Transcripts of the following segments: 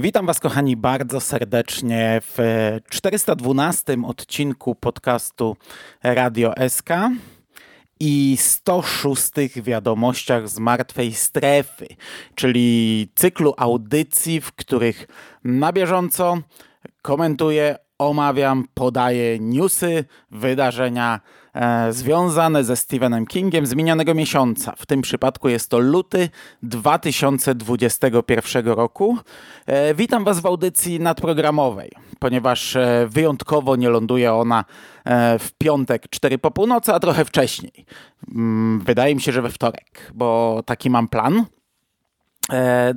Witam Was, kochani, bardzo serdecznie w 412 odcinku podcastu Radio SK i 106 wiadomościach z martwej strefy, czyli cyklu audycji, w których na bieżąco komentuję, omawiam, podaję newsy, wydarzenia e, związane ze Stephenem Kingiem z minionego miesiąca. W tym przypadku jest to luty 2021 roku. E, witam Was w audycji nadprogramowej, ponieważ e, wyjątkowo nie ląduje ona e, w piątek 4 po północy, a trochę wcześniej. Mm, wydaje mi się, że we wtorek, bo taki mam plan. E,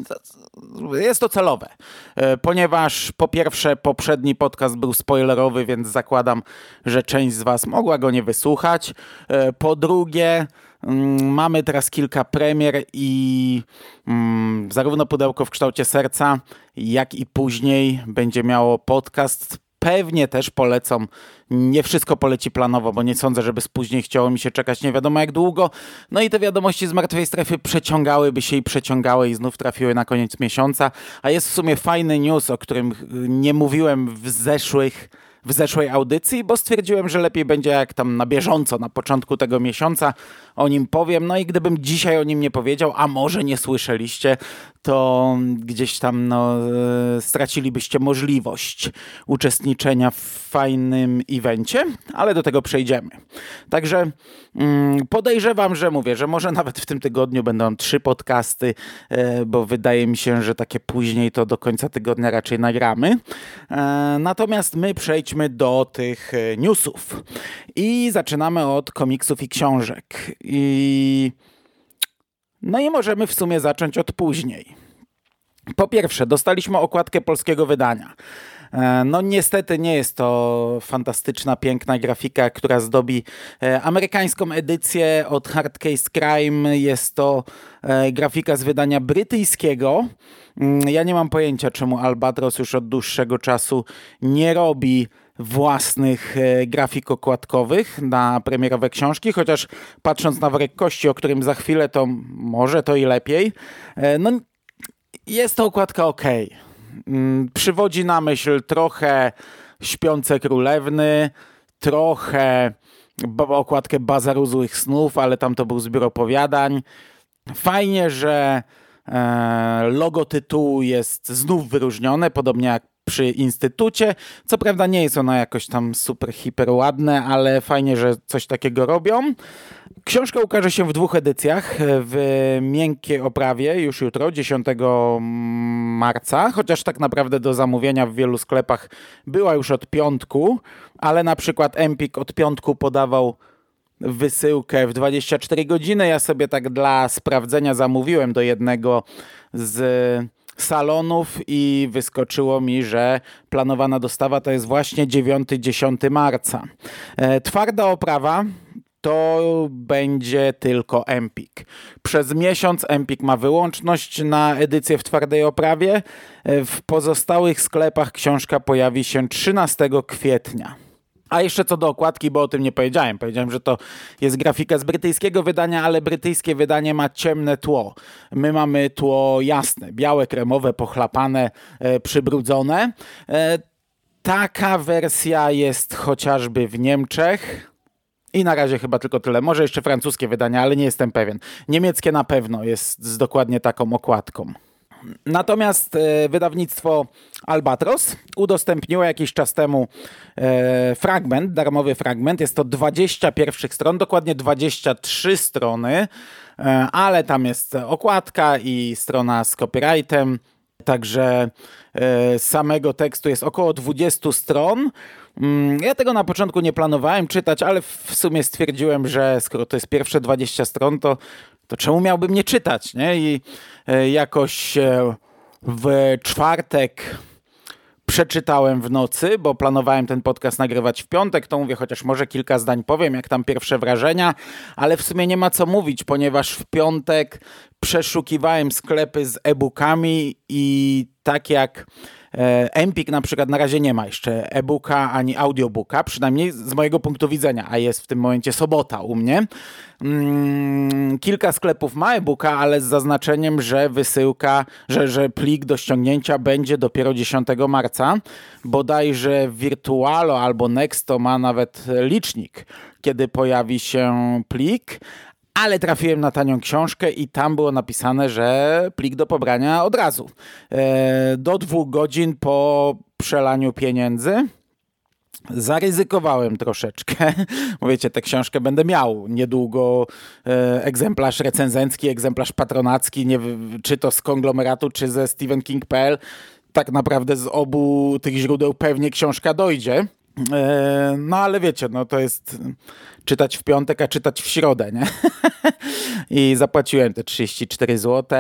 jest to celowe, e, ponieważ po pierwsze poprzedni podcast był spoilerowy, więc zakładam, że część z Was mogła go nie wysłuchać. E, po drugie, mm, mamy teraz kilka premier i mm, zarówno pudełko w kształcie serca, jak i później będzie miało podcast pewnie też polecą. Nie wszystko poleci planowo, bo nie sądzę, żeby później chciało mi się czekać nie wiadomo jak długo. No i te wiadomości z martwej strefy przeciągałyby się i przeciągały i znów trafiły na koniec miesiąca. A jest w sumie fajny news, o którym nie mówiłem w zeszłych w zeszłej audycji, bo stwierdziłem, że lepiej będzie jak tam na bieżąco, na początku tego miesiąca o nim powiem. No i gdybym dzisiaj o nim nie powiedział, a może nie słyszeliście, to gdzieś tam no, e, stracilibyście możliwość uczestniczenia w fajnym evencie, ale do tego przejdziemy. Także mm, podejrzewam, że mówię, że może nawet w tym tygodniu będą trzy podcasty, e, bo wydaje mi się, że takie później to do końca tygodnia raczej nagramy. E, natomiast my przejdźmy do tych newsów i zaczynamy od komiksów i książek. I no i możemy w sumie zacząć od później. Po pierwsze, dostaliśmy okładkę polskiego wydania. E, no niestety nie jest to fantastyczna, piękna grafika, która zdobi e, amerykańską edycję od Hard Case Crime. Jest to e, grafika z wydania brytyjskiego. Mm, ja nie mam pojęcia, czemu Albatros już od dłuższego czasu nie robi własnych e, grafik okładkowych na premierowe książki, chociaż patrząc na worek kości, o którym za chwilę, to może to i lepiej. E, no, jest to okładka ok. Mm, przywodzi na myśl trochę Śpiące Królewny, trochę okładkę Bazaru Złych Snów, ale tam to był zbiór opowiadań. Fajnie, że e, logo tytułu jest znów wyróżnione, podobnie jak przy instytucie. Co prawda nie jest ono jakoś tam super, hiper ładne, ale fajnie, że coś takiego robią. Książka ukaże się w dwóch edycjach, w miękkiej oprawie już jutro, 10 marca, chociaż tak naprawdę do zamówienia w wielu sklepach była już od piątku, ale na przykład Empik od piątku podawał wysyłkę w 24 godziny. Ja sobie tak dla sprawdzenia zamówiłem do jednego z salonów i wyskoczyło mi, że planowana dostawa to jest właśnie 9-10 marca. E, twarda oprawa to będzie tylko Empik. Przez miesiąc Empik ma wyłączność na edycję w twardej oprawie. E, w pozostałych sklepach książka pojawi się 13 kwietnia. A jeszcze co do okładki, bo o tym nie powiedziałem. Powiedziałem, że to jest grafika z brytyjskiego wydania, ale brytyjskie wydanie ma ciemne tło. My mamy tło jasne, białe, kremowe, pochlapane, e, przybrudzone. E, taka wersja jest chociażby w Niemczech. I na razie chyba tylko tyle. Może jeszcze francuskie wydania, ale nie jestem pewien. Niemieckie na pewno jest z dokładnie taką okładką. Natomiast e, wydawnictwo Albatros udostępniło jakiś czas temu e, fragment, darmowy fragment. Jest to 20 pierwszych stron, dokładnie 23 strony, e, ale tam jest okładka i strona z copyrightem. Także samego tekstu jest około 20 stron. Mm, ja tego na początku nie planowałem czytać, ale w sumie stwierdziłem, że skoro to jest pierwsze 20 stron, to, to czemu miałbym nie czytać, nie? I e, jakoś e, w czwartek przeczytałem w nocy, bo planowałem ten podcast nagrywać w piątek, to mówię, chociaż może kilka zdań powiem, jak tam pierwsze wrażenia, ale w sumie nie ma co mówić, ponieważ w piątek przeszukiwałem sklepy z e-bookami i tak jak Empik na przykład na razie nie ma jeszcze e-booka ani audiobooka, przynajmniej z mojego punktu widzenia, a jest w tym momencie sobota u mnie. Mm, kilka sklepów ma e-booka, ale z zaznaczeniem, że wysyłka, że, że plik do ściągnięcia będzie dopiero 10 marca. Bodajże Virtualo albo Nexto ma nawet licznik, kiedy pojawi się plik, ale trafiłem na tanią książkę i tam było napisane, że plik do pobrania od razu. E, do dwóch godzin po przelaniu pieniędzy. Zaryzykowałem troszeczkę. Mówicie, tę książkę będę miał niedługo. E, egzemplarz recenzencki, egzemplarz patronacki, nie, czy to z konglomeratu, czy ze StephenKing.pl. Tak naprawdę z obu tych źródeł pewnie książka dojdzie. E, no ale wiecie, no to jest czytać w piątek, a czytać w środę, nie? I zapłaciłem te 34 zł.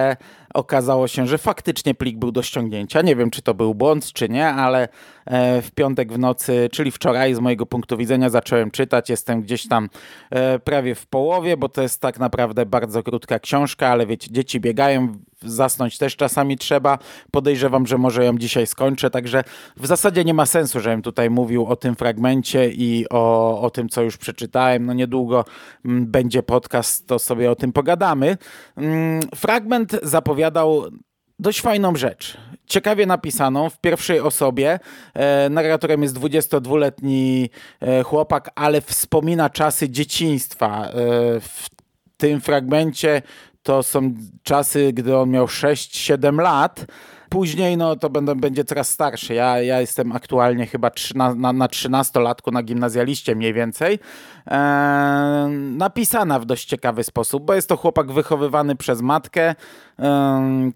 Okazało się, że faktycznie plik był do ściągnięcia. Nie wiem, czy to był błąd, czy nie, ale e, w piątek w nocy, czyli wczoraj z mojego punktu widzenia zacząłem czytać. Jestem gdzieś tam e, prawie w połowie, bo to jest tak naprawdę bardzo krótka książka, ale wiecie, dzieci biegają, zasnąć też czasami trzeba. Podejrzewam, że może ją dzisiaj skończę, także w zasadzie nie ma sensu, żebym tutaj mówił o tym fragmencie i o, o tym, co już przeczytałem. No niedługo mm, będzie podcast, to sobie o tym pogadamy. Mm, fragment zapowiadał dość fajną rzecz. Ciekawie napisaną, w pierwszej osobie. E, narratorem jest 22-letni e, chłopak, ale wspomina czasy dzieciństwa. E, w tym fragmencie to są czasy, gdy on miał 6-7 lat. Później no, to będą, będzie coraz starszy. Ja, ja jestem aktualnie chyba na, na, na 13-latku, na gimnazjaliście mniej więcej. Eee, napisana w dość ciekawy sposób, bo jest to chłopak wychowywany przez matkę,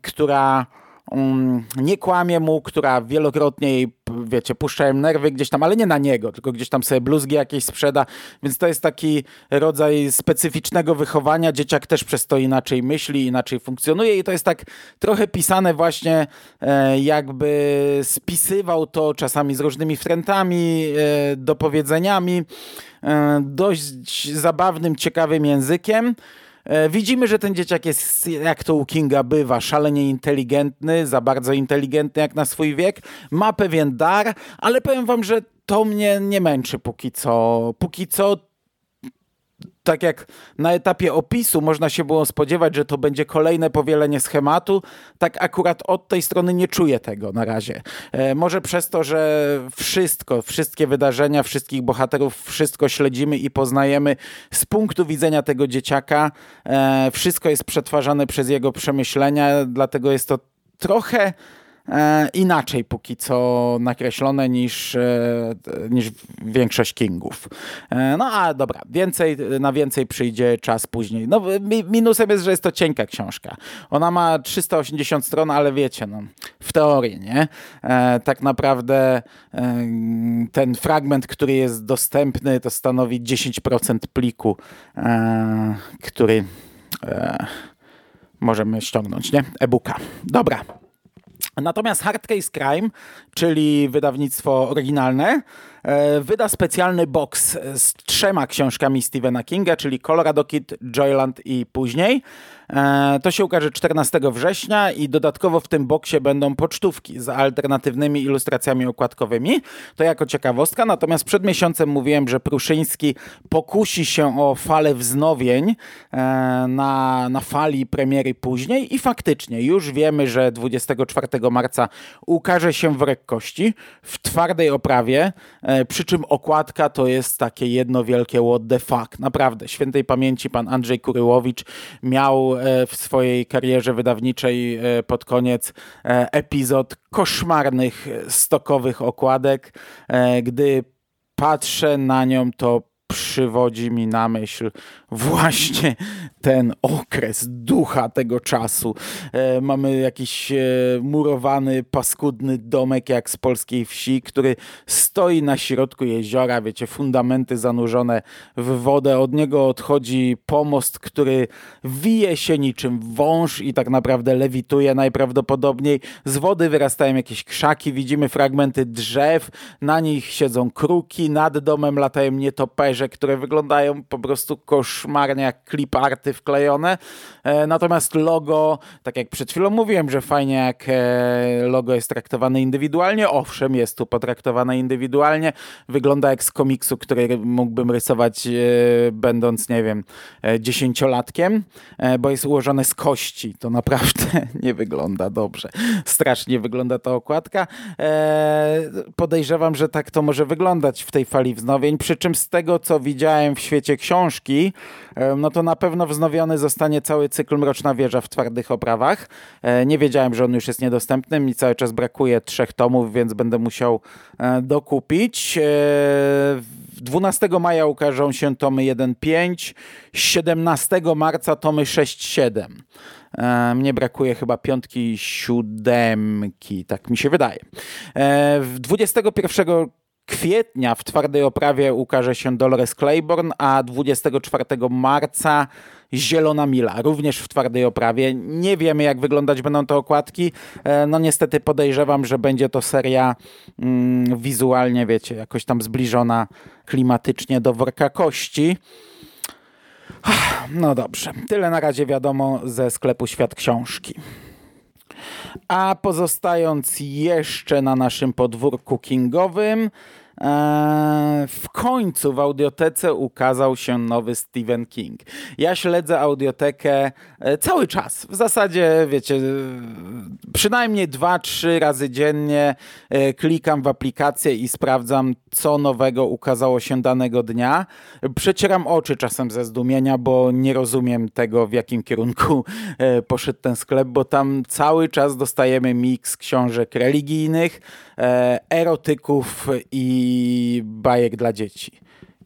która um, nie kłamie mu, która wielokrotnie jej, wiecie, puszczają nerwy gdzieś tam, ale nie na niego, tylko gdzieś tam sobie bluzgi jakieś sprzeda, więc to jest taki rodzaj specyficznego wychowania. Dzieciak też przez to inaczej myśli, inaczej funkcjonuje i to jest tak trochę pisane właśnie e, jakby spisywał to czasami z różnymi frentami, e, dopowiedzeniami, e, dość zabawnym, ciekawym językiem. E, widzimy, że ten dzieciak jest, jak to u Kinga bywa, szalenie inteligentny, za bardzo inteligentny jak na swój wiek. Ma pewien dar, ale powiem wam, że to mnie nie męczy póki co. Póki co tak jak na etapie opisu można się było spodziewać, że to będzie kolejne powielenie schematu, tak akurat od tej strony nie czuję tego na razie. E, może przez to, że wszystko, wszystkie wydarzenia, wszystkich bohaterów, wszystko śledzimy i poznajemy z punktu widzenia tego dzieciaka. E, wszystko jest przetwarzane przez jego przemyślenia, dlatego jest to trochę inaczej póki co nakreślone niż, e, niż większość Kingów. E, no a dobra, więcej, na więcej przyjdzie czas później. No, minusem jest, że jest to cienka książka. Ona ma 380 stron, ale wiecie, no, w teorii, nie? Tak naprawdę ten fragment, który jest dostępny, to stanowi 10% pliku, który możemy ściągnąć, nie? E-booka. Dobra. Natomiast Hard Case Crime, czyli wydawnictwo oryginalne, e, wyda specjalny box z trzema książkami Stephena Kinga, czyli Colorado Kid, Joyland i później. E, to się ukaże 14 września i dodatkowo w tym boksie będą pocztówki z alternatywnymi ilustracjami okładkowymi. To jako ciekawostka. Natomiast przed miesiącem mówiłem, że Pruszyński pokusi się o falę wznowień e, na, na fali premiery później i faktycznie już wiemy, że 24 marca ukaże się w lekkości w twardej oprawie, e, przy czym okładka to jest takie jedno wielkie what the fuck. Naprawdę, świętej pamięci pan Andrzej Kuryłowicz miał w swojej karierze wydawniczej e, pod koniec e, epizod koszmarnych, stokowych okładek. Gdy patrzę na nią, to przywodzi mi na myśl właśnie ten okres ducha tego czasu. E, mamy jakiś e, murowany, paskudny domek jak z polskiej wsi, który stoi na środku jeziora, wiecie, fundamenty zanurzone w wodę. Od niego odchodzi pomost, który wije się niczym wąż i tak naprawdę lewituje najprawdopodobniej. Z wody wyrastają jakieś krzaki, widzimy fragmenty drzew, na nich siedzą kruki, nad domem latają nietoperze, które wyglądają po prostu koszmarnie jak kliparty wklejone. E, natomiast logo, tak jak przed chwilą mówiłem, że fajnie jak e, logo jest traktowane indywidualnie, owszem, jest tu potraktowane indywidualnie, wygląda jak z komiksu, który mógłbym rysować e, będąc, nie wiem, dziesięciolatkiem, bo jest ułożone z kości. To naprawdę nie wygląda dobrze. Strasznie wygląda ta okładka. Podejrzewam, że tak to może wyglądać w tej fali wznowień, przy czym z tego, co widziałem w świecie książki, no to na pewno wznowiony zostanie cały cykl Mroczna Wieża w twardych oprawach. E, nie wiedziałem, że on już jest niedostępny. Mi cały czas brakuje trzech tomów, więc będę musiał e, dokupić. 12 e, maja ukażą się tomy 1-5, 17 marca tomy 6-7. Mnie brakuje chyba piątki i siódemki, tak mi się wydaje. 21 kwietnia w twardej oprawie ukaże się Dolores Claiborne, a 24 marca Zielona Mila, również w twardej oprawie. Nie wiemy, jak wyglądać będą te okładki. E, no niestety podejrzewam, że będzie to seria mm, wizualnie, wiecie, jakoś tam zbliżona klimatycznie do worka kości. No dobrze, tyle na razie wiadomo ze sklepu Świat Książki. A pozostając jeszcze na naszym podwórku kingowym, Eee, w końcu w audiotece ukazał się nowy Stephen King. Ja śledzę audiotekę e, cały czas. W zasadzie, wiecie, przynajmniej dwa, trzy razy dziennie e, klikam w aplikację i sprawdzam, co nowego ukazało się danego dnia. Przecieram oczy czasem ze zdumienia, bo nie rozumiem tego, w jakim kierunku e, poszedł ten sklep, bo tam cały czas dostajemy miks książek religijnych, erotyków i bajek dla dzieci.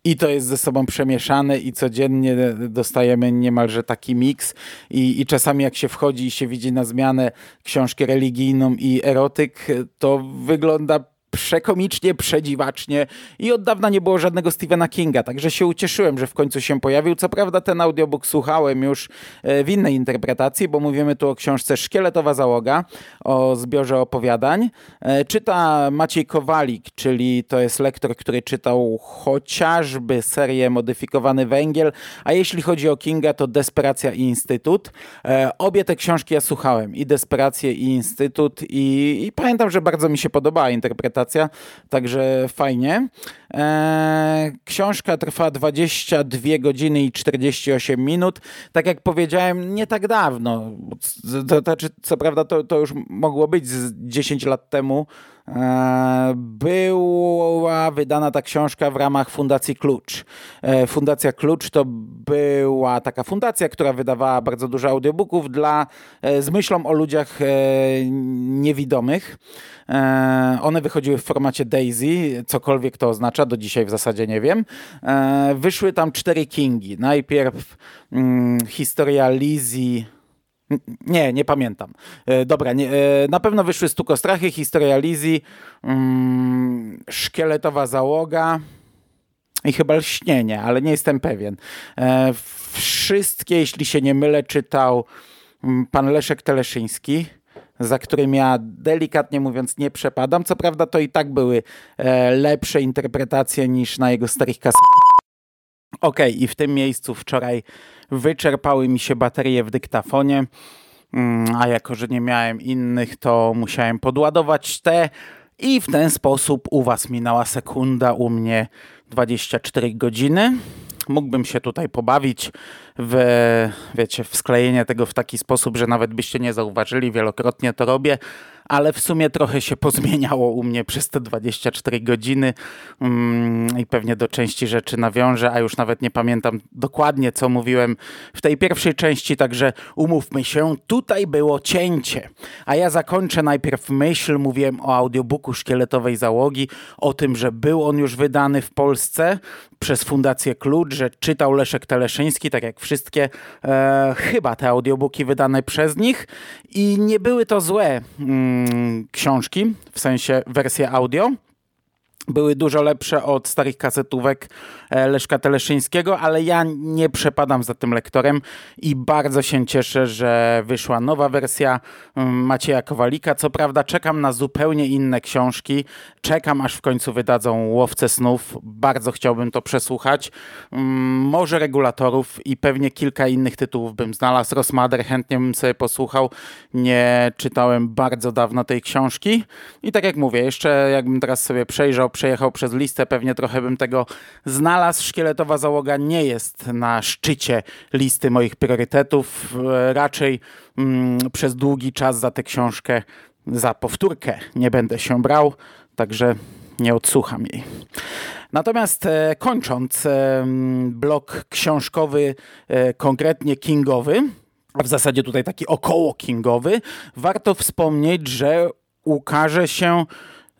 I to jest ze sobą przemieszane i codziennie dostajemy niemalże taki miks i, i czasami jak się wchodzi i się widzi na zmianę książkę religijną i erotyk, to wygląda przekomicznie, przedziwacznie i od dawna nie było żadnego Stephena Kinga, także się ucieszyłem, że w końcu się pojawił. Co prawda ten audiobook słuchałem już e, w innej interpretacji, bo mówimy tu o książce Szkieletowa Załoga, o zbiorze opowiadań. E, czyta Maciej Kowalik, czyli to jest lektor, który czytał chociażby serię Modyfikowany Węgiel, a jeśli chodzi o Kinga, to Desperacja i Instytut. E, obie te książki ja słuchałem, i Desperację i Instytut i, i pamiętam, że bardzo mi się podobała interpretacja także fajnie. Eee, książka trwa 22 godziny i 48 minut. Tak jak powiedziałem, nie tak dawno. To, to, co prawda to, to już mogło być z 10 lat temu, E, była wydana ta książka w ramach Fundacji Klucz. E, Fundacja Klucz to była taka fundacja, która wydawała bardzo dużo audiobooków dla, e, z myślą o ludziach niewidomych. One wychodziły w formacie Daisy, cokolwiek to oznacza, do dzisiaj w zasadzie nie wiem. Wyszły tam cztery Kingi. Najpierw hmm, historia Lizzie nie, nie pamiętam. E, dobra, nie, e, na pewno wyszły Stukostrachy, Historia Lizzie, mm, Szkieletowa Załoga i chyba Lśnienie, ale nie jestem pewien. E, wszystkie, jeśli się nie mylę, czytał mm, pan Leszek Teleszyński za którym ja delikatnie mówiąc nie przepadam. Co prawda to i tak były e, lepsze interpretacje niż na jego starych kas... Okej, okay, i w tym miejscu wczoraj wyczerpały mi się baterie w dyktafonie, mm, a jako, że nie miałem innych, to musiałem podładować te i w ten sposób u Was minęła sekunda, u mnie 24 godziny. Mógłbym się tutaj pobawić w, wiecie, w sklejenie tego w taki sposób, że nawet byście nie zauważyli, wielokrotnie to robię, ale w sumie trochę się pozmieniało u mnie przez te 24 godziny mm, i pewnie do części rzeczy nawiążę, a już nawet nie pamiętam dokładnie, co mówiłem w tej pierwszej części, także umówmy się, tutaj było cięcie. A ja zakończę najpierw myśl, mówiłem o audiobooku Szkieletowej Załogi, o tym, że był on już wydany w Polsce przez Fundację Klucz, że czytał Leszek Teleszyński, tak jak wszystkie e, chyba te audiobooki wydane przez nich i nie były to złe mm, książki, w sensie wersje audio były dużo lepsze od starych kasetówek e, Leszka Teleszyńskiego, ale ja nie przepadam za tym lektorem i bardzo się cieszę, że wyszła nowa wersja mm, Macieja Kowalika. Co prawda czekam na zupełnie inne książki, czekam aż w końcu wydadzą Łowce Snów. Bardzo chciałbym to przesłuchać. Mm, może Regulatorów i pewnie kilka innych tytułów bym znalazł. Rosmader chętnie bym sobie posłuchał. Nie czytałem bardzo dawno tej książki i tak jak mówię, jeszcze jakbym teraz sobie przejrzał przejechał przez listę, pewnie trochę bym tego znalazł. Szkieletowa załoga nie jest na szczycie listy moich priorytetów. E, raczej mm, przez długi czas za tę książkę, za powtórkę nie będę się brał, także nie odsłucham jej. Natomiast e, kończąc e, blok książkowy, konkretnie kingowy, a w zasadzie tutaj taki około kingowy, warto wspomnieć, że ukaże się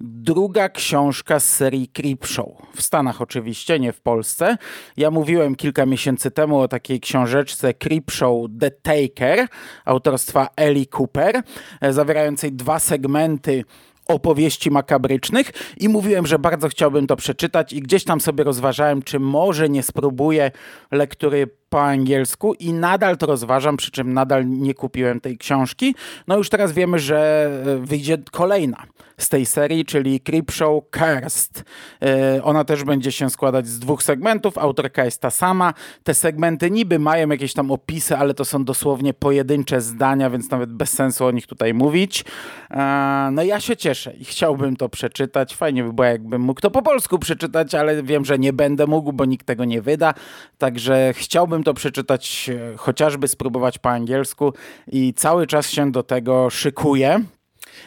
druga książka z serii Creepshow. W Stanach oczywiście, nie w Polsce. Ja mówiłem kilka miesięcy temu o takiej książeczce Creepshow The Taker autorstwa Ellie Cooper, e, zawierającej dwa segmenty opowieści makabrycznych i mówiłem, że bardzo chciałbym to przeczytać i gdzieś tam sobie rozważałem, czy może nie spróbuję lektury po angielsku i nadal to rozważam, przy czym nadal nie kupiłem tej książki. No już teraz wiemy, że e, wyjdzie kolejna z tej serii, czyli Creepshow Cursed. E, ona też będzie się składać z dwóch segmentów, autorka jest ta sama. Te segmenty niby mają jakieś tam opisy, ale to są dosłownie pojedyncze zdania, więc nawet bez sensu o nich tutaj mówić. E, no ja się cieszę i chciałbym to przeczytać. Fajnie by było, jakbym mógł to po polsku przeczytać, ale wiem, że nie będę mógł, bo nikt tego nie wyda. Także chciałbym to przeczytać, e, chociażby spróbować po angielsku i cały czas się do tego szykuję.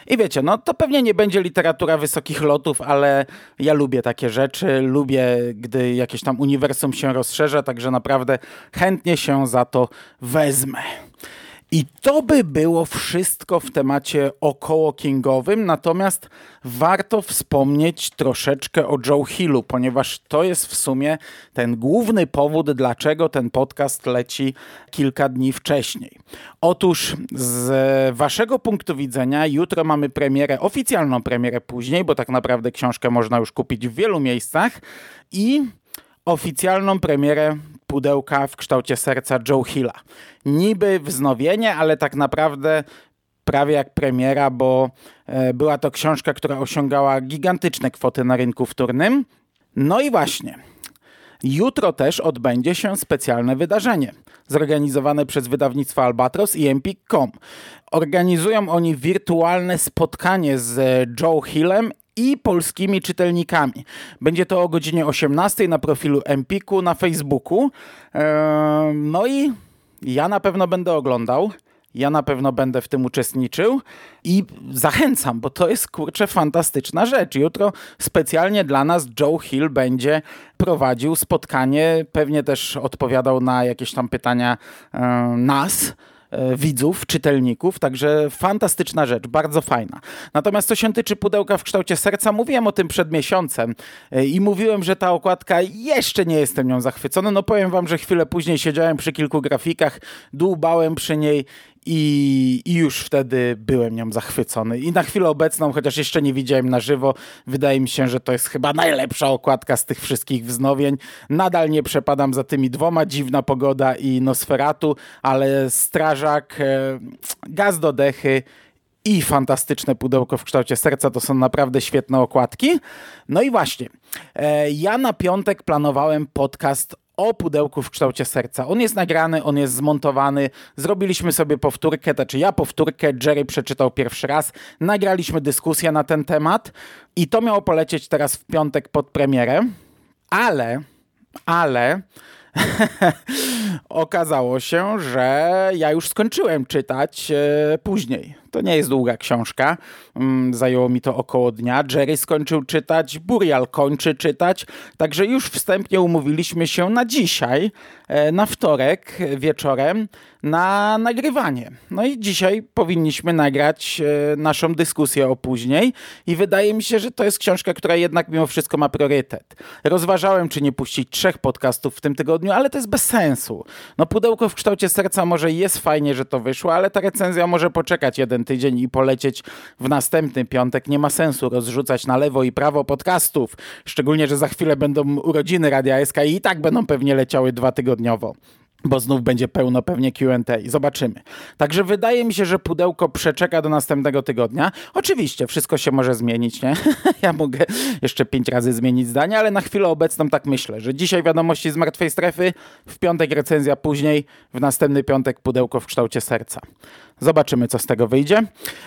I wiecie, no to pewnie nie będzie literatura wysokich lotów, ale ja lubię takie rzeczy, lubię, gdy jakieś tam uniwersum się rozszerza, także naprawdę chętnie się za to wezmę. I to by było wszystko w temacie około kingowym, natomiast warto wspomnieć troszeczkę o Joe Hillu, ponieważ to jest w sumie ten główny powód, dlaczego ten podcast leci kilka dni wcześniej. Otóż z waszego punktu widzenia jutro mamy premierę, oficjalną premierę później, bo tak naprawdę książkę można już kupić w wielu miejscach i oficjalną premierę pudełka w kształcie serca Joe Hilla. Niby wznowienie, ale tak naprawdę prawie jak premiera, bo e, była to książka, która osiągała gigantyczne kwoty na rynku wtórnym. No i właśnie, jutro też odbędzie się specjalne wydarzenie zorganizowane przez wydawnictwo Albatros i Empik.com. Organizują oni wirtualne spotkanie z Joe Hillem i polskimi czytelnikami. Będzie to o godzinie 18 na profilu Empiku na Facebooku. No i ja na pewno będę oglądał. Ja na pewno będę w tym uczestniczył i zachęcam, bo to jest kurczę fantastyczna rzecz. Jutro specjalnie dla nas Joe Hill będzie prowadził spotkanie, pewnie też odpowiadał na jakieś tam pytania nas E, widzów, czytelników, także fantastyczna rzecz, bardzo fajna. Natomiast co się tyczy pudełka w kształcie serca, mówiłem o tym przed miesiącem e, i mówiłem, że ta okładka jeszcze nie jestem nią zachwycony. No powiem wam, że chwilę później siedziałem przy kilku grafikach, dłubałem przy niej i, I, już wtedy byłem nią zachwycony. I na chwilę obecną, chociaż jeszcze nie widziałem na żywo, wydaje mi się, że to jest chyba najlepsza okładka z tych wszystkich wznowień. Nadal nie przepadam za tymi dwoma, Dziwna Pogoda i Nosferatu, ale Strażak, e, Gaz do Dechy i fantastyczne pudełko w kształcie serca to są naprawdę świetne okładki. No i właśnie, e, ja na piątek planowałem podcast o pudełku w kształcie serca. On jest nagrany, on jest zmontowany. Zrobiliśmy sobie powtórkę, znaczy ja powtórkę, Jerry przeczytał pierwszy raz. Nagraliśmy dyskusję na ten temat i to miało polecieć teraz w piątek pod premierę, ale, ale okazało się, że ja już skończyłem czytać e, później To nie jest długa książka. Mm, zajęło mi to około dnia. Jerry skończył czytać, Burial kończy czytać. Także już wstępnie umówiliśmy się na dzisiaj, e, na wtorek wieczorem, na nagrywanie. No i dzisiaj powinniśmy nagrać e, naszą dyskusję o później i wydaje mi się, że to jest książka, która jednak mimo wszystko ma priorytet. Rozważałem, czy nie puścić trzech podcastów w tym tygodniu, ale to jest bez sensu. No pudełko w kształcie serca może jest fajnie, że to wyszło, ale ta recenzja może poczekać jeden tydzień i polecieć w następny piątek. Nie ma sensu rozrzucać na lewo i prawo podcastów, szczególnie, że za chwilę będą urodziny Radia SK i, i tak będą pewnie leciały dwa tygodniowo bo znów będzie pełno pewnie QA. Zobaczymy. Także wydaje mi się, że pudełko przeczeka do następnego tygodnia. Oczywiście, wszystko się może zmienić, nie? ja mogę jeszcze pięć razy zmienić zdanie, ale na chwilę obecną tak myślę, że dzisiaj wiadomości z martwej strefy, w piątek recenzja później, w następny piątek pudełko w kształcie serca. Zobaczymy, co z tego wyjdzie.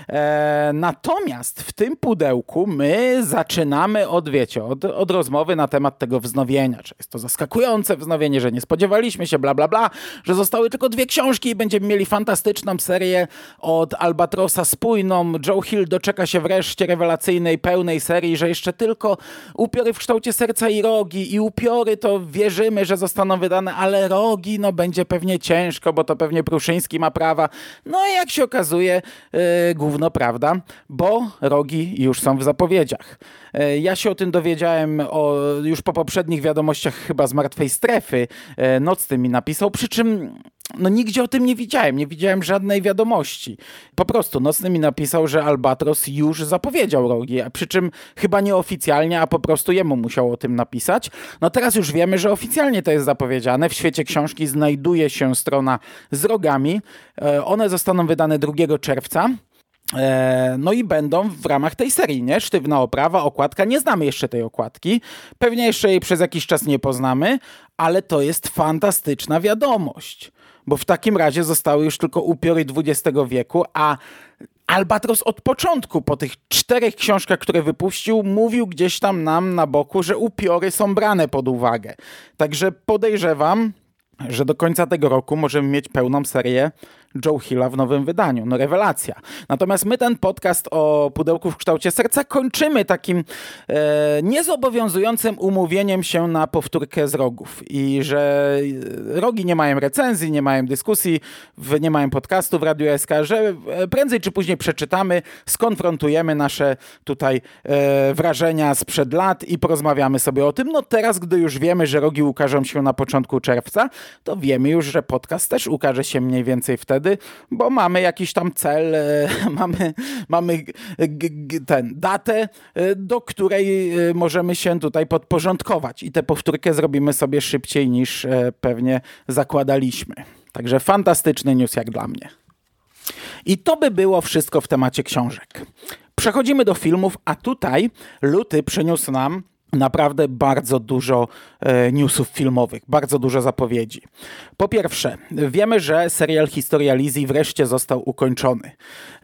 E, natomiast w tym pudełku my zaczynamy od, wiecie, od, od rozmowy na temat tego wznowienia. Czy jest to zaskakujące wznowienie, że nie spodziewaliśmy się, bla, bla, bla, że zostały tylko dwie książki i będziemy mieli fantastyczną serię od Albatrosa spójną. Joe Hill doczeka się wreszcie rewelacyjnej, pełnej serii, że jeszcze tylko upiory w kształcie serca i rogi. I upiory to wierzymy, że zostaną wydane, ale rogi, no będzie pewnie ciężko, bo to pewnie Pruszyński ma prawa. No i jak się okazuje, yy, gówno prawda, bo rogi już są w zapowiedziach. Yy, ja się o tym dowiedziałem o, już po poprzednich wiadomościach chyba z Martwej Strefy. Yy, Nocny mi napisał, przy czym no nigdzie o tym nie widziałem, nie widziałem żadnej wiadomości. Po prostu Nocny mi napisał, że Albatros już zapowiedział rogi, przy czym chyba nieoficjalnie, a po prostu jemu musiał o tym napisać. No teraz już wiemy, że oficjalnie to jest zapowiedziane. W świecie książki znajduje się strona z rogami. One zostaną wydane 2 czerwca. No i będą w ramach tej serii, nie? Sztywna oprawa, okładka. Nie znamy jeszcze tej okładki. Pewnie jeszcze jej przez jakiś czas nie poznamy, ale to jest fantastyczna wiadomość. Bo w takim razie zostały już tylko upiory XX wieku, a Albatros od początku, po tych czterech książkach, które wypuścił, mówił gdzieś tam nam na boku, że upiory są brane pod uwagę. Także podejrzewam, że do końca tego roku możemy mieć pełną serię Joe Hilla w nowym wydaniu. No rewelacja. Natomiast my ten podcast o pudełku w kształcie serca kończymy takim e, niezobowiązującym umówieniem się na powtórkę z rogów. I że rogi nie mają recenzji, nie mają dyskusji, nie mają podcastu w Radiu SK, że prędzej czy później przeczytamy, skonfrontujemy nasze tutaj e, wrażenia sprzed lat i porozmawiamy sobie o tym. No teraz, gdy już wiemy, że rogi ukażą się na początku czerwca, to wiemy już, że podcast też ukaże się mniej więcej wtedy wtedy, bo mamy jakiś tam cel, e, mamy, mamy ten datę, e, do której e, możemy się tutaj podporządkować i tę powtórkę zrobimy sobie szybciej niż pewnie zakładaliśmy. Także fantastyczny news jak dla mnie. I to by było wszystko w temacie książek. Przechodzimy do filmów, a tutaj luty przyniósł nam naprawdę bardzo dużo e, newsów filmowych, bardzo dużo zapowiedzi. Po pierwsze, wiemy, że serial Historia Lizzie wreszcie został ukończony.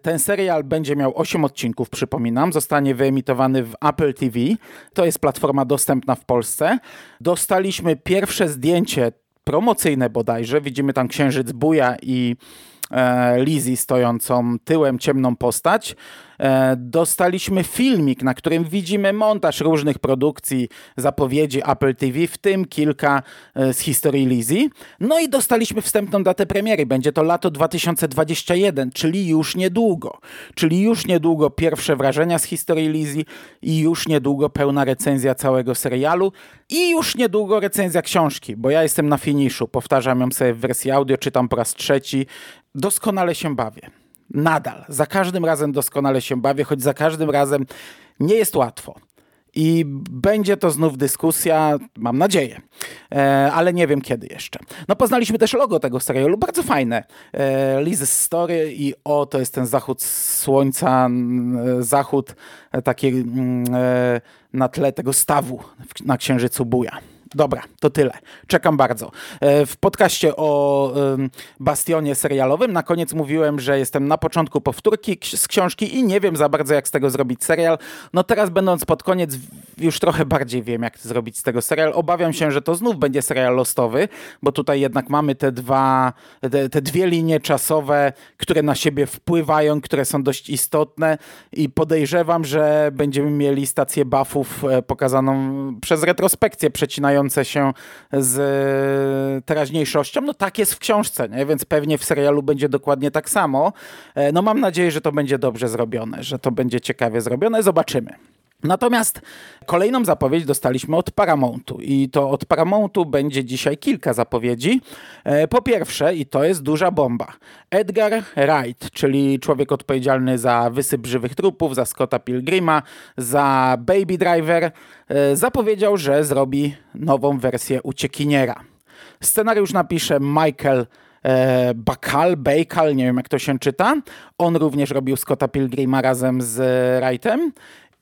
Ten serial będzie miał 8 odcinków, przypominam, zostanie wyemitowany w Apple TV. To jest platforma dostępna w Polsce. Dostaliśmy pierwsze zdjęcie promocyjne bodajże. Widzimy tam księżyc buja i e, Lizzie stojącą tyłem ciemną postać. E, dostaliśmy filmik, na którym widzimy montaż różnych produkcji, zapowiedzi Apple TV, w tym kilka e, z historii Lizzie. No i dostaliśmy wstępną datę premiery. Będzie to lato 2021, czyli już niedługo. Czyli już niedługo pierwsze wrażenia z historii Lizzie i już niedługo pełna recenzja całego serialu i już niedługo recenzja książki, bo ja jestem na finiszu. Powtarzam ją sobie w wersji audio, czytam po raz trzeci. Doskonale się bawię nadal, za każdym razem doskonale się bawię, choć za każdym razem nie jest łatwo. I będzie to znów dyskusja, mam nadzieję, e, ale nie wiem kiedy jeszcze. No poznaliśmy też logo tego serialu, bardzo fajne. E, Liz Story i o, to jest ten zachód słońca, zachód e, taki mm, e, na tle tego stawu na Księżycu Buja. Dobra, to tyle. Czekam bardzo. E, w podcaście o Bastionie serialowym na koniec mówiłem, że jestem na początku powtórki z książki i nie wiem za bardzo, jak z tego zrobić serial. No teraz będąc pod koniec już trochę bardziej wiem, jak zrobić z tego serial. Obawiam się, że to znów będzie serial lostowy, bo tutaj jednak mamy te dwa, te, te dwie linie czasowe, które na siebie wpływają, które są dość istotne i podejrzewam, że będziemy mieli stację buffów e, pokazaną przez retrospekcję przecinające się z teraźniejszością. No tak jest w książce, nie? więc pewnie w serialu będzie dokładnie tak samo. E, no mam nadzieję, że to będzie dobrze zrobione, że to będzie ciekawie zrobione. Zobaczymy. Natomiast kolejną zapowiedź dostaliśmy od Paramountu i to od Paramountu będzie dzisiaj kilka zapowiedzi. E, po pierwsze, i to jest duża bomba, Edgar Wright, czyli człowiek odpowiedzialny za wysyp żywych trupów, za Scotta Pilgrima, za Baby Driver, e, zapowiedział, że zrobi nową wersję Uciekiniera. Scenariusz napisze Michael e, Bakal, Bakal, nie wiem jak to się czyta. On również robił Scotta Pilgrima razem z Wrightem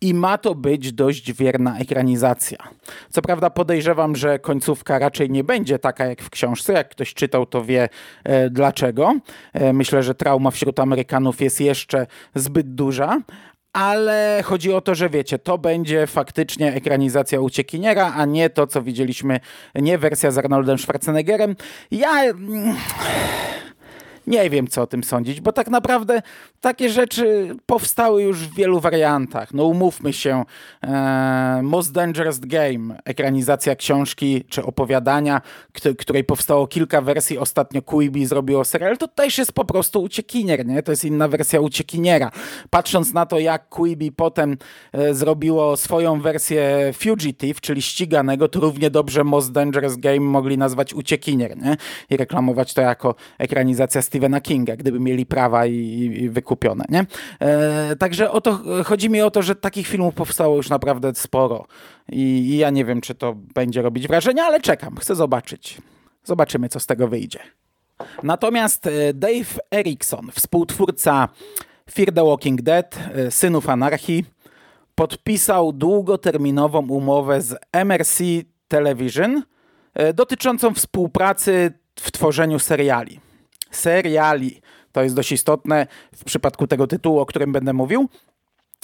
i ma to być dość wierna ekranizacja. Co prawda podejrzewam, że końcówka raczej nie będzie taka jak w książce. Jak ktoś czytał, to wie e, dlaczego. E, myślę, że trauma wśród Amerykanów jest jeszcze zbyt duża, ale chodzi o to, że wiecie, to będzie faktycznie ekranizacja uciekiniera, a nie to, co widzieliśmy, nie wersja z Arnoldem Schwarzeneggerem. Ja mm, nie wiem, co o tym sądzić, bo tak naprawdę takie rzeczy powstały już w wielu wariantach. No umówmy się, e, Most Dangerous Game, ekranizacja książki czy opowiadania, której powstało kilka wersji, ostatnio Quibi zrobiło serial, to też jest po prostu uciekinier, nie? To jest inna wersja uciekiniera. Patrząc na to, jak Quibi potem e, zrobiło swoją wersję Fugitive, czyli ściganego, to równie dobrze Most Dangerous Game mogli nazwać uciekinier, nie? I reklamować to jako ekranizacja Stephena Kinga, gdyby mieli prawa i, i wykupione. Nie? E, także o to, chodzi mi o to, że takich filmów powstało już naprawdę sporo I, i ja nie wiem, czy to będzie robić wrażenie, ale czekam, chcę zobaczyć. Zobaczymy, co z tego wyjdzie. Natomiast e, Dave Erickson, współtwórca Fear the Walking Dead, e, Synów Anarchii, podpisał długoterminową umowę z MRC Television e, dotyczącą współpracy w tworzeniu seriali seriali. To jest dość istotne w przypadku tego tytułu, o którym będę mówił.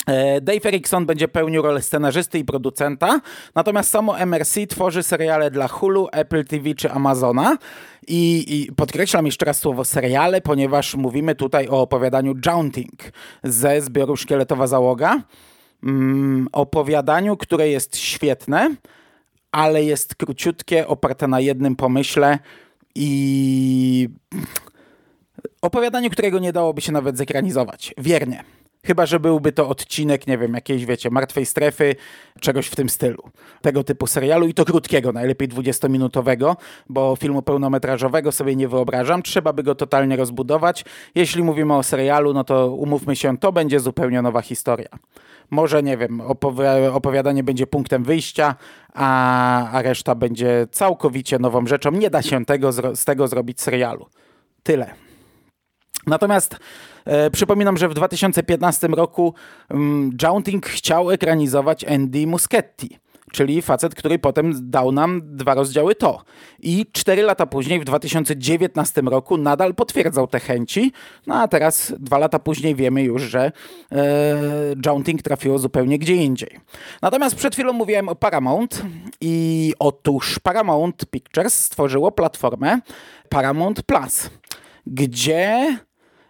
E, Dave Erickson będzie pełnił rolę scenarzysty i producenta, natomiast samo MRC tworzy seriale dla Hulu, Apple TV czy Amazona. I, I, podkreślam jeszcze raz słowo seriale, ponieważ mówimy tutaj o opowiadaniu Jaunting ze zbioru Szkieletowa Załoga. Mm, opowiadaniu, które jest świetne, ale jest króciutkie, oparte na jednym pomyśle i Opowiadanie, którego nie dałoby się nawet zekranizować. Wiernie. Chyba, że byłby to odcinek, nie wiem, jakiejś, wiecie, martwej strefy, czegoś w tym stylu. Tego typu serialu i to krótkiego, najlepiej 20-minutowego, bo filmu pełnometrażowego sobie nie wyobrażam. Trzeba by go totalnie rozbudować. Jeśli mówimy o serialu, no to umówmy się, to będzie zupełnie nowa historia. Może, nie wiem, opowi- opowiadanie będzie punktem wyjścia, a, a reszta będzie całkowicie nową rzeczą. Nie da się tego, z tego zrobić serialu. Tyle. Natomiast e, przypominam, że w 2015 roku Jaunting chciał ekranizować Andy Muschietti, czyli facet, który potem dał nam dwa rozdziały to. I cztery lata później, w 2019 roku, nadal potwierdzał te chęci. No a teraz, dwa lata później, wiemy już, że e, Jaunting trafiło zupełnie gdzie indziej. Natomiast przed chwilą mówiłem o Paramount i otóż Paramount Pictures stworzyło platformę Paramount Plus, gdzie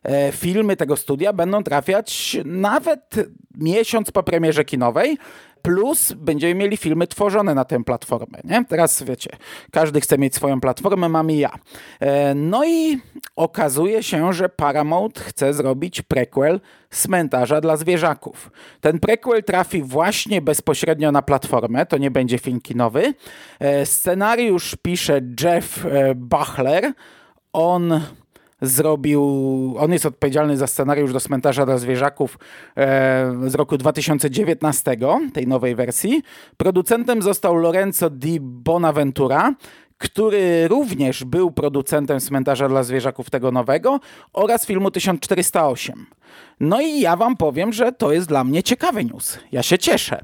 E, filmy tego studia będą trafiać nawet miesiąc po premierze kinowej, plus będziemy mieli filmy tworzone na tę platformę. Nie? Teraz wiecie, każdy chce mieć swoją platformę, mam i ja. E, no i okazuje się, że Paramount chce zrobić prequel Cmentarza dla zwierzaków. Ten prequel trafi właśnie bezpośrednio na platformę, to nie będzie film kinowy. E, scenariusz pisze Jeff Bachler. On zrobił, on jest odpowiedzialny za scenariusz do Cmentarza dla Zwierzaków e, z roku 2019, tej nowej wersji. Producentem został Lorenzo di Bonaventura, który również był producentem Cmentarza dla Zwierzaków tego nowego oraz filmu 1408. No i ja wam powiem, że to jest dla mnie ciekawy news. Ja się cieszę.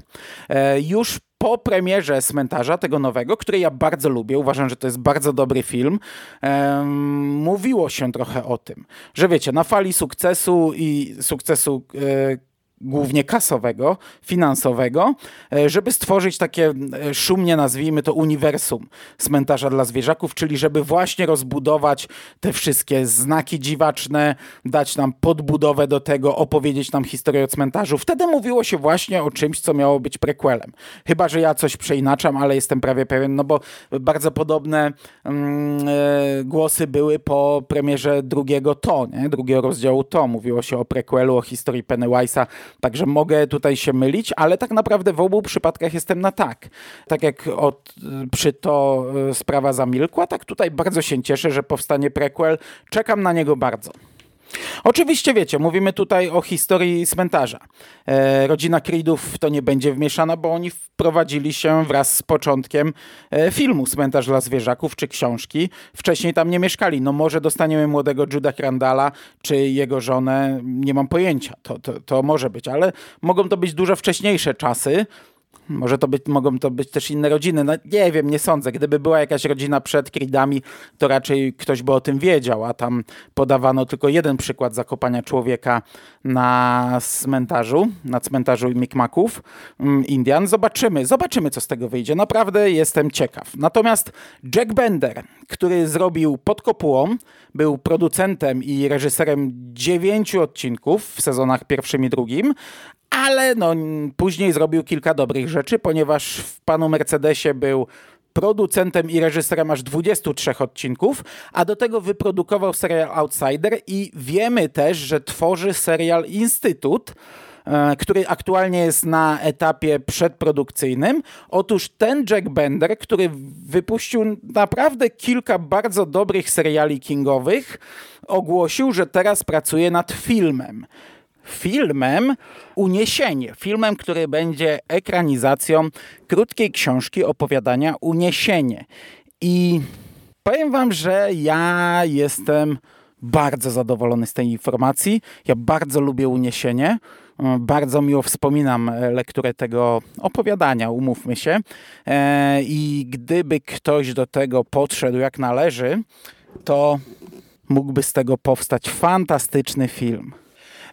E, już po premierze Cmentarza, tego nowego, który ja bardzo lubię, uważam, że to jest bardzo dobry film, em, mówiło się trochę o tym, że wiecie, na fali sukcesu i sukcesu e, głównie kasowego, finansowego, e, żeby stworzyć takie e, szumnie nazwijmy to uniwersum cmentarza dla zwierzaków, czyli żeby właśnie rozbudować te wszystkie znaki dziwaczne, dać nam podbudowę do tego, opowiedzieć nam historię o cmentarzu. Wtedy mówiło się właśnie o czymś, co miało być prequelem. Chyba, że ja coś przeinaczam, ale jestem prawie pewien, no bo bardzo podobne mm, e, głosy były po premierze drugiego To, nie? drugiego rozdziału To. Mówiło się o prequelu, o historii Pennywise'a, Także mogę tutaj się mylić, ale tak naprawdę w obu przypadkach jestem na tak. Tak jak od, przy to e, sprawa zamilkła, tak tutaj bardzo się cieszę, że powstanie prequel. Czekam na niego bardzo. Oczywiście wiecie, mówimy tutaj o historii cmentarza. E, rodzina Creedów to nie będzie wmieszana, bo oni wprowadzili się wraz z początkiem e, filmu Cmentarz dla zwierzaków czy książki. Wcześniej tam nie mieszkali. No może dostaniemy młodego Juda Randala czy jego żonę, nie mam pojęcia. To, to, to może być, ale mogą to być dużo wcześniejsze czasy. Może to być, mogą to być też inne rodziny. No, nie wiem, nie sądzę. Gdyby była jakaś rodzina przed Creedami, to raczej ktoś by o tym wiedział, a tam podawano tylko jeden przykład zakopania człowieka na cmentarzu, na cmentarzu Mikmaków, mm, Indian. Zobaczymy, zobaczymy, co z tego wyjdzie. Naprawdę jestem ciekaw. Natomiast Jack Bender, który zrobił pod kopułą, był producentem i reżyserem dziewięciu odcinków w sezonach pierwszym i drugim, ale no, później zrobił kilka dobrych rzeczy, ponieważ w panu Mercedesie był producentem i reżyserem aż 23 odcinków, a do tego wyprodukował serial Outsider i wiemy też, że tworzy serial Instytut, e, który aktualnie jest na etapie przedprodukcyjnym. Otóż ten Jack Bender, który wypuścił naprawdę kilka bardzo dobrych seriali kingowych, ogłosił, że teraz pracuje nad filmem filmem Uniesienie. Filmem, który będzie ekranizacją krótkiej książki opowiadania Uniesienie. I powiem wam, że ja jestem bardzo zadowolony z tej informacji. Ja bardzo lubię Uniesienie. Bardzo miło wspominam lekturę tego opowiadania, umówmy się. E, I gdyby ktoś do tego podszedł jak należy, to mógłby z tego powstać fantastyczny film.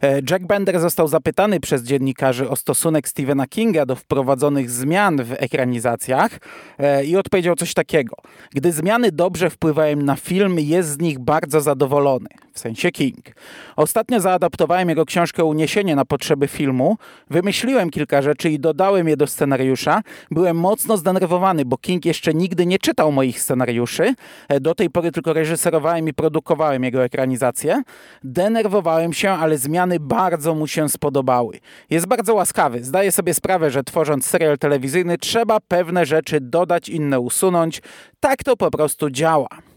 E, Jack Bender został zapytany przez dziennikarzy o stosunek Stephena Kinga do wprowadzonych zmian w ekranizacjach e, i odpowiedział coś takiego. Gdy zmiany dobrze wpływają na film, jest z nich bardzo zadowolony. W sensie King. Ostatnio zaadaptowałem jego książkę Uniesienie na potrzeby filmu. Wymyśliłem kilka rzeczy i dodałem je do scenariusza. Byłem mocno zdenerwowany, bo King jeszcze nigdy nie czytał moich scenariuszy. E, do tej pory tylko reżyserowałem i produkowałem jego ekranizację. Denerwowałem się, ale zmiany bardzo mu się spodobały. Jest bardzo łaskawy. Zdaje sobie sprawę, że tworząc serial telewizyjny trzeba pewne rzeczy dodać, inne usunąć. Tak to po prostu działa.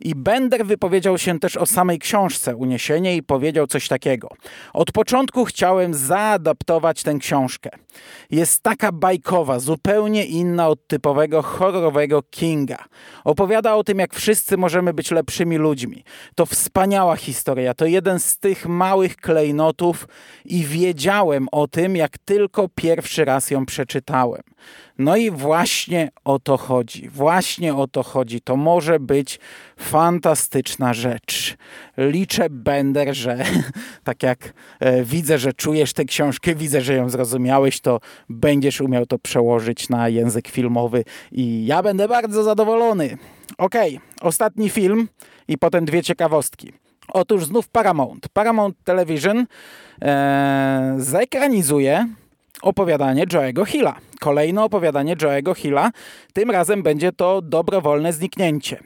I Bender wypowiedział się też o samej książce Uniesienie i powiedział coś takiego. Od początku chciałem zaadaptować tę książkę. Jest taka bajkowa, zupełnie inna od typowego horrorowego Kinga. Opowiada o tym, jak wszyscy możemy być lepszymi ludźmi. To wspaniała historia, to jeden z tych małych klejnotów i wiedziałem o tym, jak tylko pierwszy raz ją przeczytałem. No i właśnie o to chodzi. Właśnie o to chodzi. To może być fantastyczna rzecz. Liczę, Bender, że tak jak e, widzę, że czujesz tę książkę, widzę, że ją zrozumiałeś, to będziesz umiał to przełożyć na język filmowy i ja będę bardzo zadowolony. Okej, okay, ostatni film i potem dwie ciekawostki. Otóż znów Paramount. Paramount Television e, zekranizuje opowiadanie Joe'ego Hilla. Kolejne opowiadanie Joe'ego Hilla. Tym razem będzie to dobrowolne zniknięcie.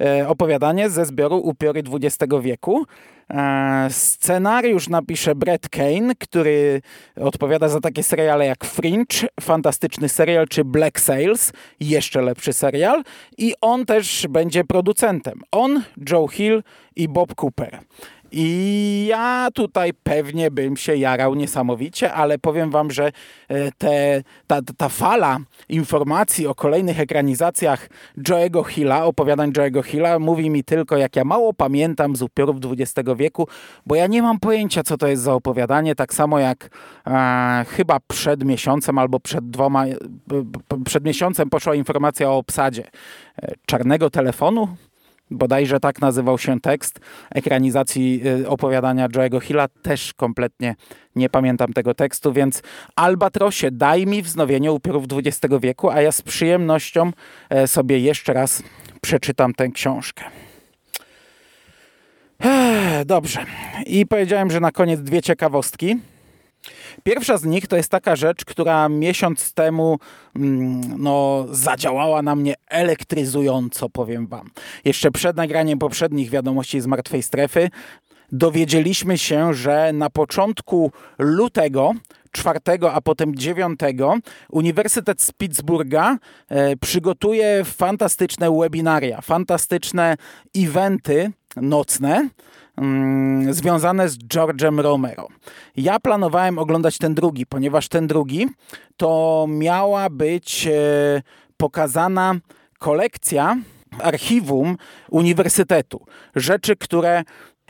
E, opowiadanie ze zbioru Upiory XX wieku. E, scenariusz napisze Brett Kane, który odpowiada za takie seriale jak Fringe, fantastyczny serial, czy Black Sails, jeszcze lepszy serial. I on też będzie producentem. On, Joe Hill i Bob Cooper. I ja tutaj pewnie bym się jarał niesamowicie, ale powiem wam, że e, te, ta, ta fala informacji o kolejnych ekranizacjach Joe'ego Hilla, opowiadań Joe'ego Hilla, mówi mi tylko, jak ja mało pamiętam z upiorów XX wieku, bo ja nie mam pojęcia, co to jest za opowiadanie, tak samo jak e, chyba przed miesiącem albo przed dwoma, e, przed miesiącem poszła informacja o obsadzie e, czarnego telefonu, bodajże tak nazywał się tekst ekranizacji y, opowiadania Joe'ego Hilla. Też kompletnie nie pamiętam tego tekstu, więc Albatrosie, daj mi wznowienie upiorów XX wieku, a ja z przyjemnością e, sobie jeszcze raz przeczytam tę książkę. Dobrze. I powiedziałem, że na koniec dwie ciekawostki. Pierwsza z nich to jest taka rzecz, która miesiąc temu mm, no, zadziałała na mnie elektryzująco, powiem wam. Jeszcze przed nagraniem poprzednich wiadomości z martwej strefy dowiedzieliśmy się, że na początku lutego 4, a potem 9 Uniwersytet z Pittsburgha e, przygotuje fantastyczne webinaria, fantastyczne eventy nocne, mm, związane z George'em Romero. Ja planowałem oglądać ten drugi, ponieważ ten drugi to miała być e, pokazana kolekcja archiwum uniwersytetu. Rzeczy, które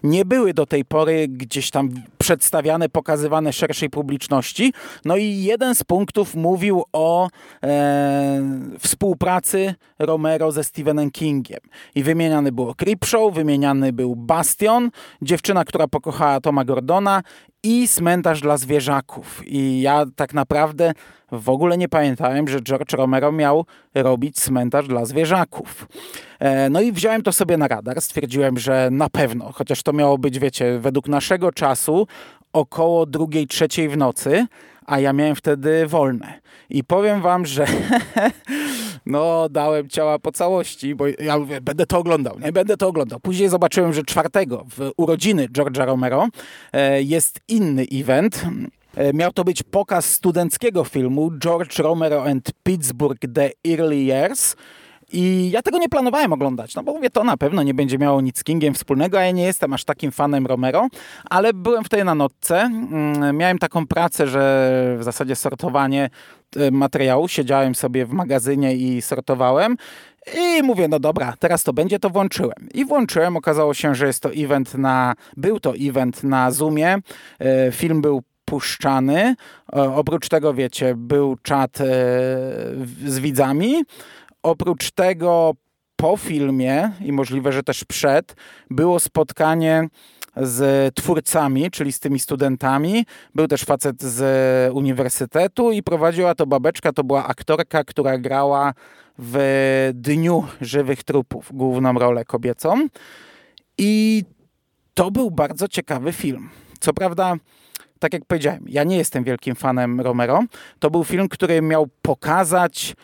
nie były do tej pory gdzieś tam przedstawiane, pokazywane szerszej publiczności. No i jeden z punktów mówił o e, współpracy Romero ze Stephenem Kingiem. I wymieniany było Creepshow, wymieniany był Bastion, dziewczyna, która pokochała Toma Gordona i cmentarz dla zwierzaków. I ja tak naprawdę w ogóle nie pamiętałem, że George Romero miał robić cmentarz dla zwierzaków. E, no i wziąłem to sobie na radar. Stwierdziłem, że na pewno, chociaż to miało być, wiecie, według naszego czasu około drugiej, trzeciej w nocy, a ja miałem wtedy wolne. I powiem wam, że no dałem ciała po całości, bo ja mówię, będę to oglądał, nie będę to oglądał. Później zobaczyłem, że czwartego w urodziny George'a Romero e, jest inny event. E, miał to być pokaz studenckiego filmu George Romero and Pittsburgh The Early Years. I ja tego nie planowałem oglądać, no bo mówię, to na pewno nie będzie miało nic z Kingiem wspólnego, a ja nie jestem aż takim fanem Romero, ale byłem wtedy na notce, mm, miałem taką pracę, że w zasadzie sortowanie e, materiału, siedziałem sobie w magazynie i sortowałem i mówię, no dobra, teraz to będzie, to włączyłem. I włączyłem, okazało się, że jest to event na, był to event na Zoomie, e, film był puszczany. Oprócz tego, wiecie, był czat e, z widzami. Oprócz tego po filmie i możliwe, że też przed, było spotkanie z twórcami, czyli z tymi studentami. Był też facet z uniwersytetu i prowadziła to babeczka, to była aktorka, która grała w Dniu Żywych Trupów, główną rolę kobiecą. I to był bardzo ciekawy film. Co prawda tak jak powiedziałem, ja nie jestem wielkim fanem Romero. To był film, który miał pokazać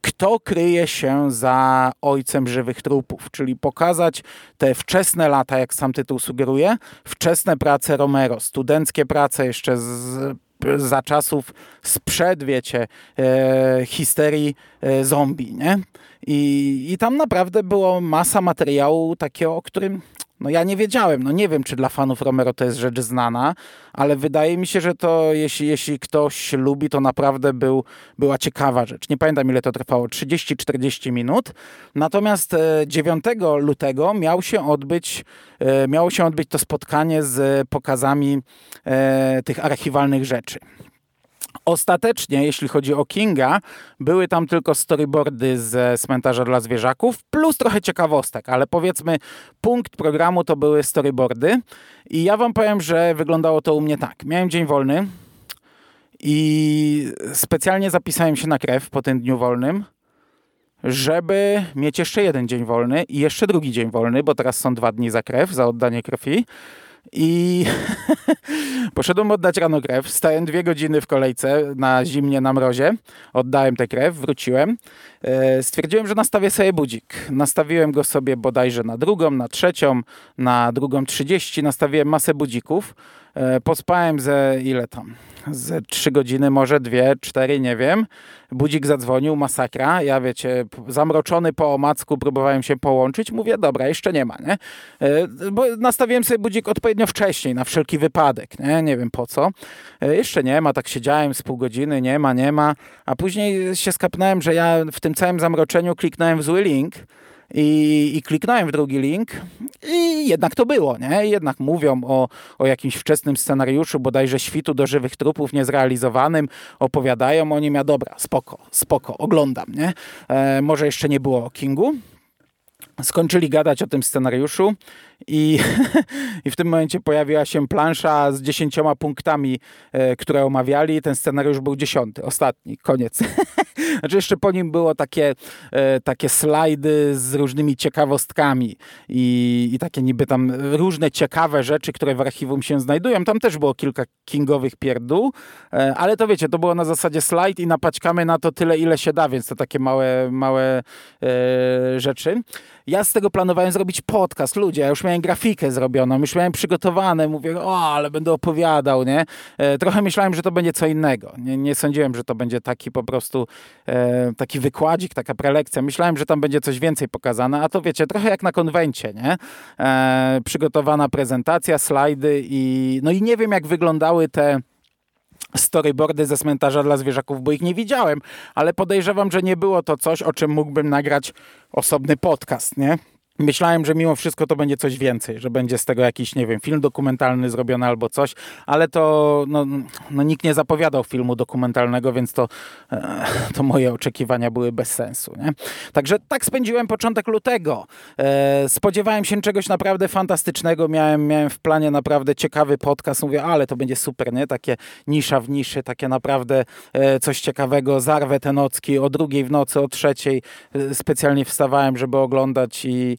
kto kryje się za ojcem żywych trupów, czyli pokazać te wczesne lata, jak sam tytuł sugeruje, wczesne prace Romero, studenckie prace jeszcze z, za czasów sprzed, wiecie, e, histerii e, zombie, nie? I, I tam naprawdę było masa materiału takiego, o którym no ja nie wiedziałem, no nie wiem, czy dla fanów Romero to jest rzecz znana, ale wydaje mi się, że to jeśli, jeśli ktoś lubi, to naprawdę był, była ciekawa rzecz. Nie pamiętam ile to trwało, 30-40 minut. Natomiast 9 e, lutego miał się odbyć, e, miało się odbyć to spotkanie z pokazami e, tych archiwalnych rzeczy. Ostatecznie, jeśli chodzi o Kinga, były tam tylko storyboardy z cmentarza dla zwierzaków, plus trochę ciekawostek, ale powiedzmy, punkt programu to były storyboardy. I ja wam powiem, że wyglądało to u mnie tak. Miałem dzień wolny i specjalnie zapisałem się na krew po tym dniu wolnym, żeby mieć jeszcze jeden dzień wolny i jeszcze drugi dzień wolny, bo teraz są dwa dni za krew, za oddanie krwi. I poszedłem oddać rano krew. Stałem dwie godziny w kolejce na zimnie, na mrozie. Oddałem tę krew, wróciłem. E, stwierdziłem, że nastawię sobie budzik. Nastawiłem go sobie bodajże na drugą, na trzecią, na drugą trzydzieści. Nastawiłem masę budzików. E, pospałem ze ile tam? Ze trzy godziny, może dwie, cztery, nie wiem. Budzik zadzwonił, masakra. Ja wiecie, zamroczony po omacku, próbowałem się połączyć. Mówię, dobra, jeszcze nie ma, nie? E, bo nastawiłem sobie budzik odpowiednio wcześniej, na wszelki wypadek, nie? Nie wiem po co. E, jeszcze nie ma, tak siedziałem z pół godziny, nie ma, nie ma. A później się skapnąłem, że ja w tym całym zamroczeniu kliknąłem w zły link i, i kliknąłem w drugi link i jednak to było, nie? Jednak mówią o, o jakimś wczesnym scenariuszu, bodajże świtu do żywych trupów niezrealizowanym, opowiadają o nim, ja dobra, spoko, spoko, oglądam, nie? E, może jeszcze nie było o Kingu, skończyli gadać o tym scenariuszu i, i w tym momencie pojawiła się plansza z dziesięcioma punktami, e, które omawiali. Ten scenariusz był dziesiąty, ostatni, koniec. znaczy jeszcze po nim było takie, e, takie slajdy z różnymi ciekawostkami i, i takie niby tam różne ciekawe rzeczy, które w archiwum się znajdują. Tam też było kilka kingowych pierdół, e, ale to wiecie, to było na zasadzie slajd i napaćkamy na to tyle, ile się da, więc to takie małe, małe e, rzeczy. Ja z tego planowałem zrobić podcast. Ludzie, ja już miałem grafikę zrobioną, już miałem przygotowane. Mówię, o, ale będę opowiadał, nie? E, trochę myślałem, że to będzie co innego. Nie, nie sądziłem, że to będzie taki po prostu e, taki wykładzik, taka prelekcja. Myślałem, że tam będzie coś więcej pokazane, a to wiecie, trochę jak na konwencie, nie? E, przygotowana prezentacja, slajdy i no i nie wiem, jak wyglądały te storyboardy ze cmentarza dla zwierzaków, bo ich nie widziałem, ale podejrzewam, że nie było to coś, o czym mógłbym nagrać osobny podcast, nie? Myślałem, że mimo wszystko to będzie coś więcej, że będzie z tego jakiś, nie wiem, film dokumentalny zrobiony albo coś, ale to no, no nikt nie zapowiadał filmu dokumentalnego, więc to, e, to moje oczekiwania były bez sensu. Nie? Także tak spędziłem początek lutego. E, spodziewałem się czegoś naprawdę fantastycznego, miałem, miałem w planie naprawdę ciekawy podcast, mówię, ale to będzie super, nie? Takie nisza w niszy, takie naprawdę e, coś ciekawego. Zarwę te nocki o drugiej w nocy, o trzeciej. Specjalnie wstawałem, żeby oglądać i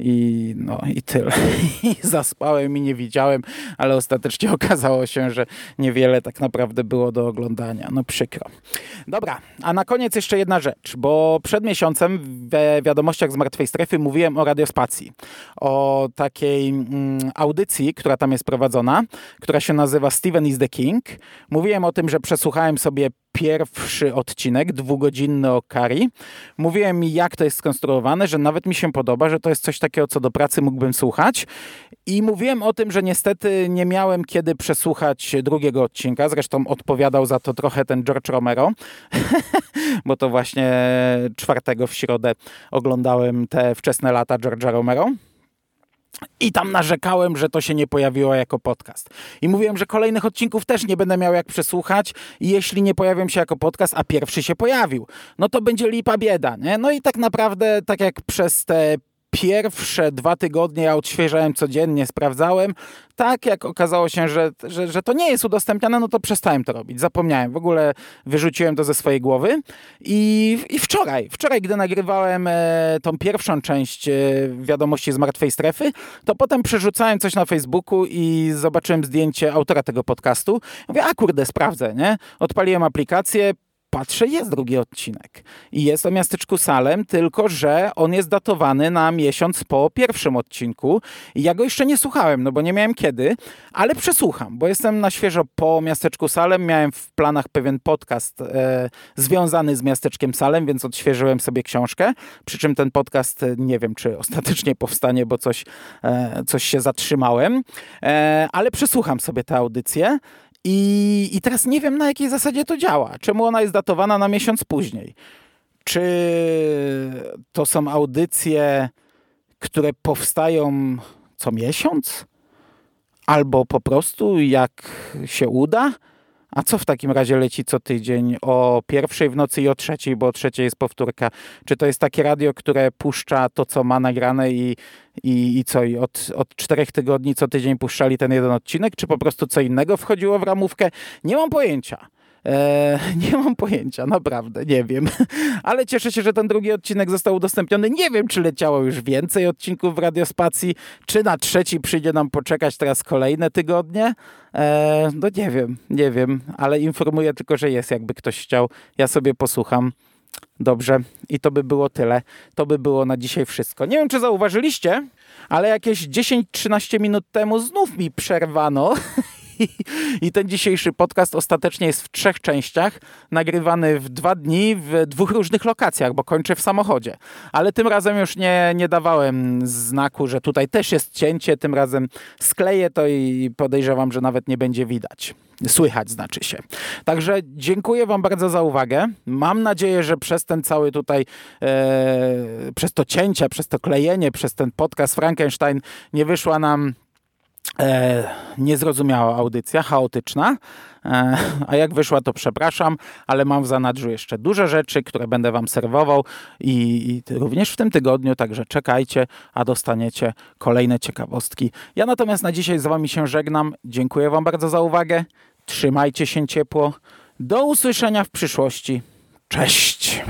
i no i tyle. I zaspałem i nie widziałem, ale ostatecznie okazało się, że niewiele tak naprawdę było do oglądania. No przykro. Dobra, a na koniec jeszcze jedna rzecz, bo przed miesiącem w wiadomościach z Martwej Strefy mówiłem o radiospacji. O takiej mm, audycji, która tam jest prowadzona, która się nazywa Steven is the King. Mówiłem o tym, że przesłuchałem sobie pierwszy odcinek, dwugodzinny o Kari. Mówiłem jak to jest skonstruowane, że nawet mi się podoba, że to jest coś takiego, co do pracy mógłbym słuchać. I mówiłem o tym, że niestety nie miałem kiedy przesłuchać drugiego odcinka. Zresztą odpowiadał za to trochę ten George Romero, bo to właśnie czwartego w środę oglądałem te wczesne lata George'a Romero. I tam narzekałem, że to się nie pojawiło jako podcast. I mówiłem, że kolejnych odcinków też nie będę miał jak przesłuchać, jeśli nie pojawią się jako podcast, a pierwszy się pojawił, no to będzie lipa bieda, nie? No i tak naprawdę, tak jak przez te pierwsze dwa tygodnie ja odświeżałem codziennie, sprawdzałem. Tak jak okazało się, że, że, że to nie jest udostępniane, no to przestałem to robić. Zapomniałem, w ogóle wyrzuciłem to ze swojej głowy. I, i wczoraj, wczoraj, gdy nagrywałem e, tą pierwszą część e, wiadomości z martwej strefy, to potem przerzucałem coś na Facebooku i zobaczyłem zdjęcie autora tego podcastu. Mówię, a kurde, sprawdzę, nie? Odpaliłem aplikację, patrzę, jest drugi odcinek. I jest o miasteczku Salem, tylko że on jest datowany na miesiąc po pierwszym odcinku. I ja go jeszcze nie słuchałem, no bo nie miałem kiedy, ale przesłucham, bo jestem na świeżo po miasteczku Salem. Miałem w planach pewien podcast e, związany z miasteczkiem Salem, więc odświeżyłem sobie książkę. Przy czym ten podcast e, nie wiem, czy ostatecznie powstanie, bo coś, e, coś się zatrzymałem. E, ale przesłucham sobie tę audycję. I, I teraz nie wiem, na jakiej zasadzie to działa. Czemu ona jest datowana na miesiąc później? Czy to są audycje, które powstają co miesiąc? Albo po prostu jak się uda? A co w takim razie leci co tydzień o pierwszej w nocy i o trzeciej, bo o trzeciej jest powtórka? Czy to jest takie radio, które puszcza to, co ma nagrane i, i, i co? I od, od czterech tygodni co tydzień puszczali ten jeden odcinek? Czy po prostu co innego wchodziło w ramówkę? Nie mam pojęcia. Eee, nie mam pojęcia, naprawdę, nie wiem. Ale cieszę się, że ten drugi odcinek został udostępniony. Nie wiem, czy leciało już więcej odcinków w Radiospacji, czy na trzeci przyjdzie nam poczekać teraz kolejne tygodnie. Eee, no nie wiem, nie wiem, ale informuję tylko, że jest, jakby ktoś chciał. Ja sobie posłucham. Dobrze, i to by było tyle. To by było na dzisiaj wszystko. Nie wiem, czy zauważyliście, ale jakieś 10-13 minut temu znów mi przerwano I ten dzisiejszy podcast ostatecznie jest w trzech częściach, nagrywany w dwa dni w dwóch różnych lokacjach, bo kończę w samochodzie. Ale tym razem już nie, nie dawałem znaku, że tutaj też jest cięcie. Tym razem skleję to i podejrzewam, że nawet nie będzie widać. Słychać znaczy się. Także dziękuję Wam bardzo za uwagę. Mam nadzieję, że przez ten cały tutaj, e, przez to cięcie, przez to klejenie, przez ten podcast Frankenstein nie wyszła nam e, niezrozumiała audycja, chaotyczna. E, a jak wyszła, to przepraszam, ale mam w zanadrzu jeszcze duże rzeczy, które będę Wam serwował i, i również w tym tygodniu, także czekajcie, a dostaniecie kolejne ciekawostki. Ja natomiast na dzisiaj z Wami się żegnam. Dziękuję Wam bardzo za uwagę. Trzymajcie się ciepło. Do usłyszenia w przyszłości. Cześć!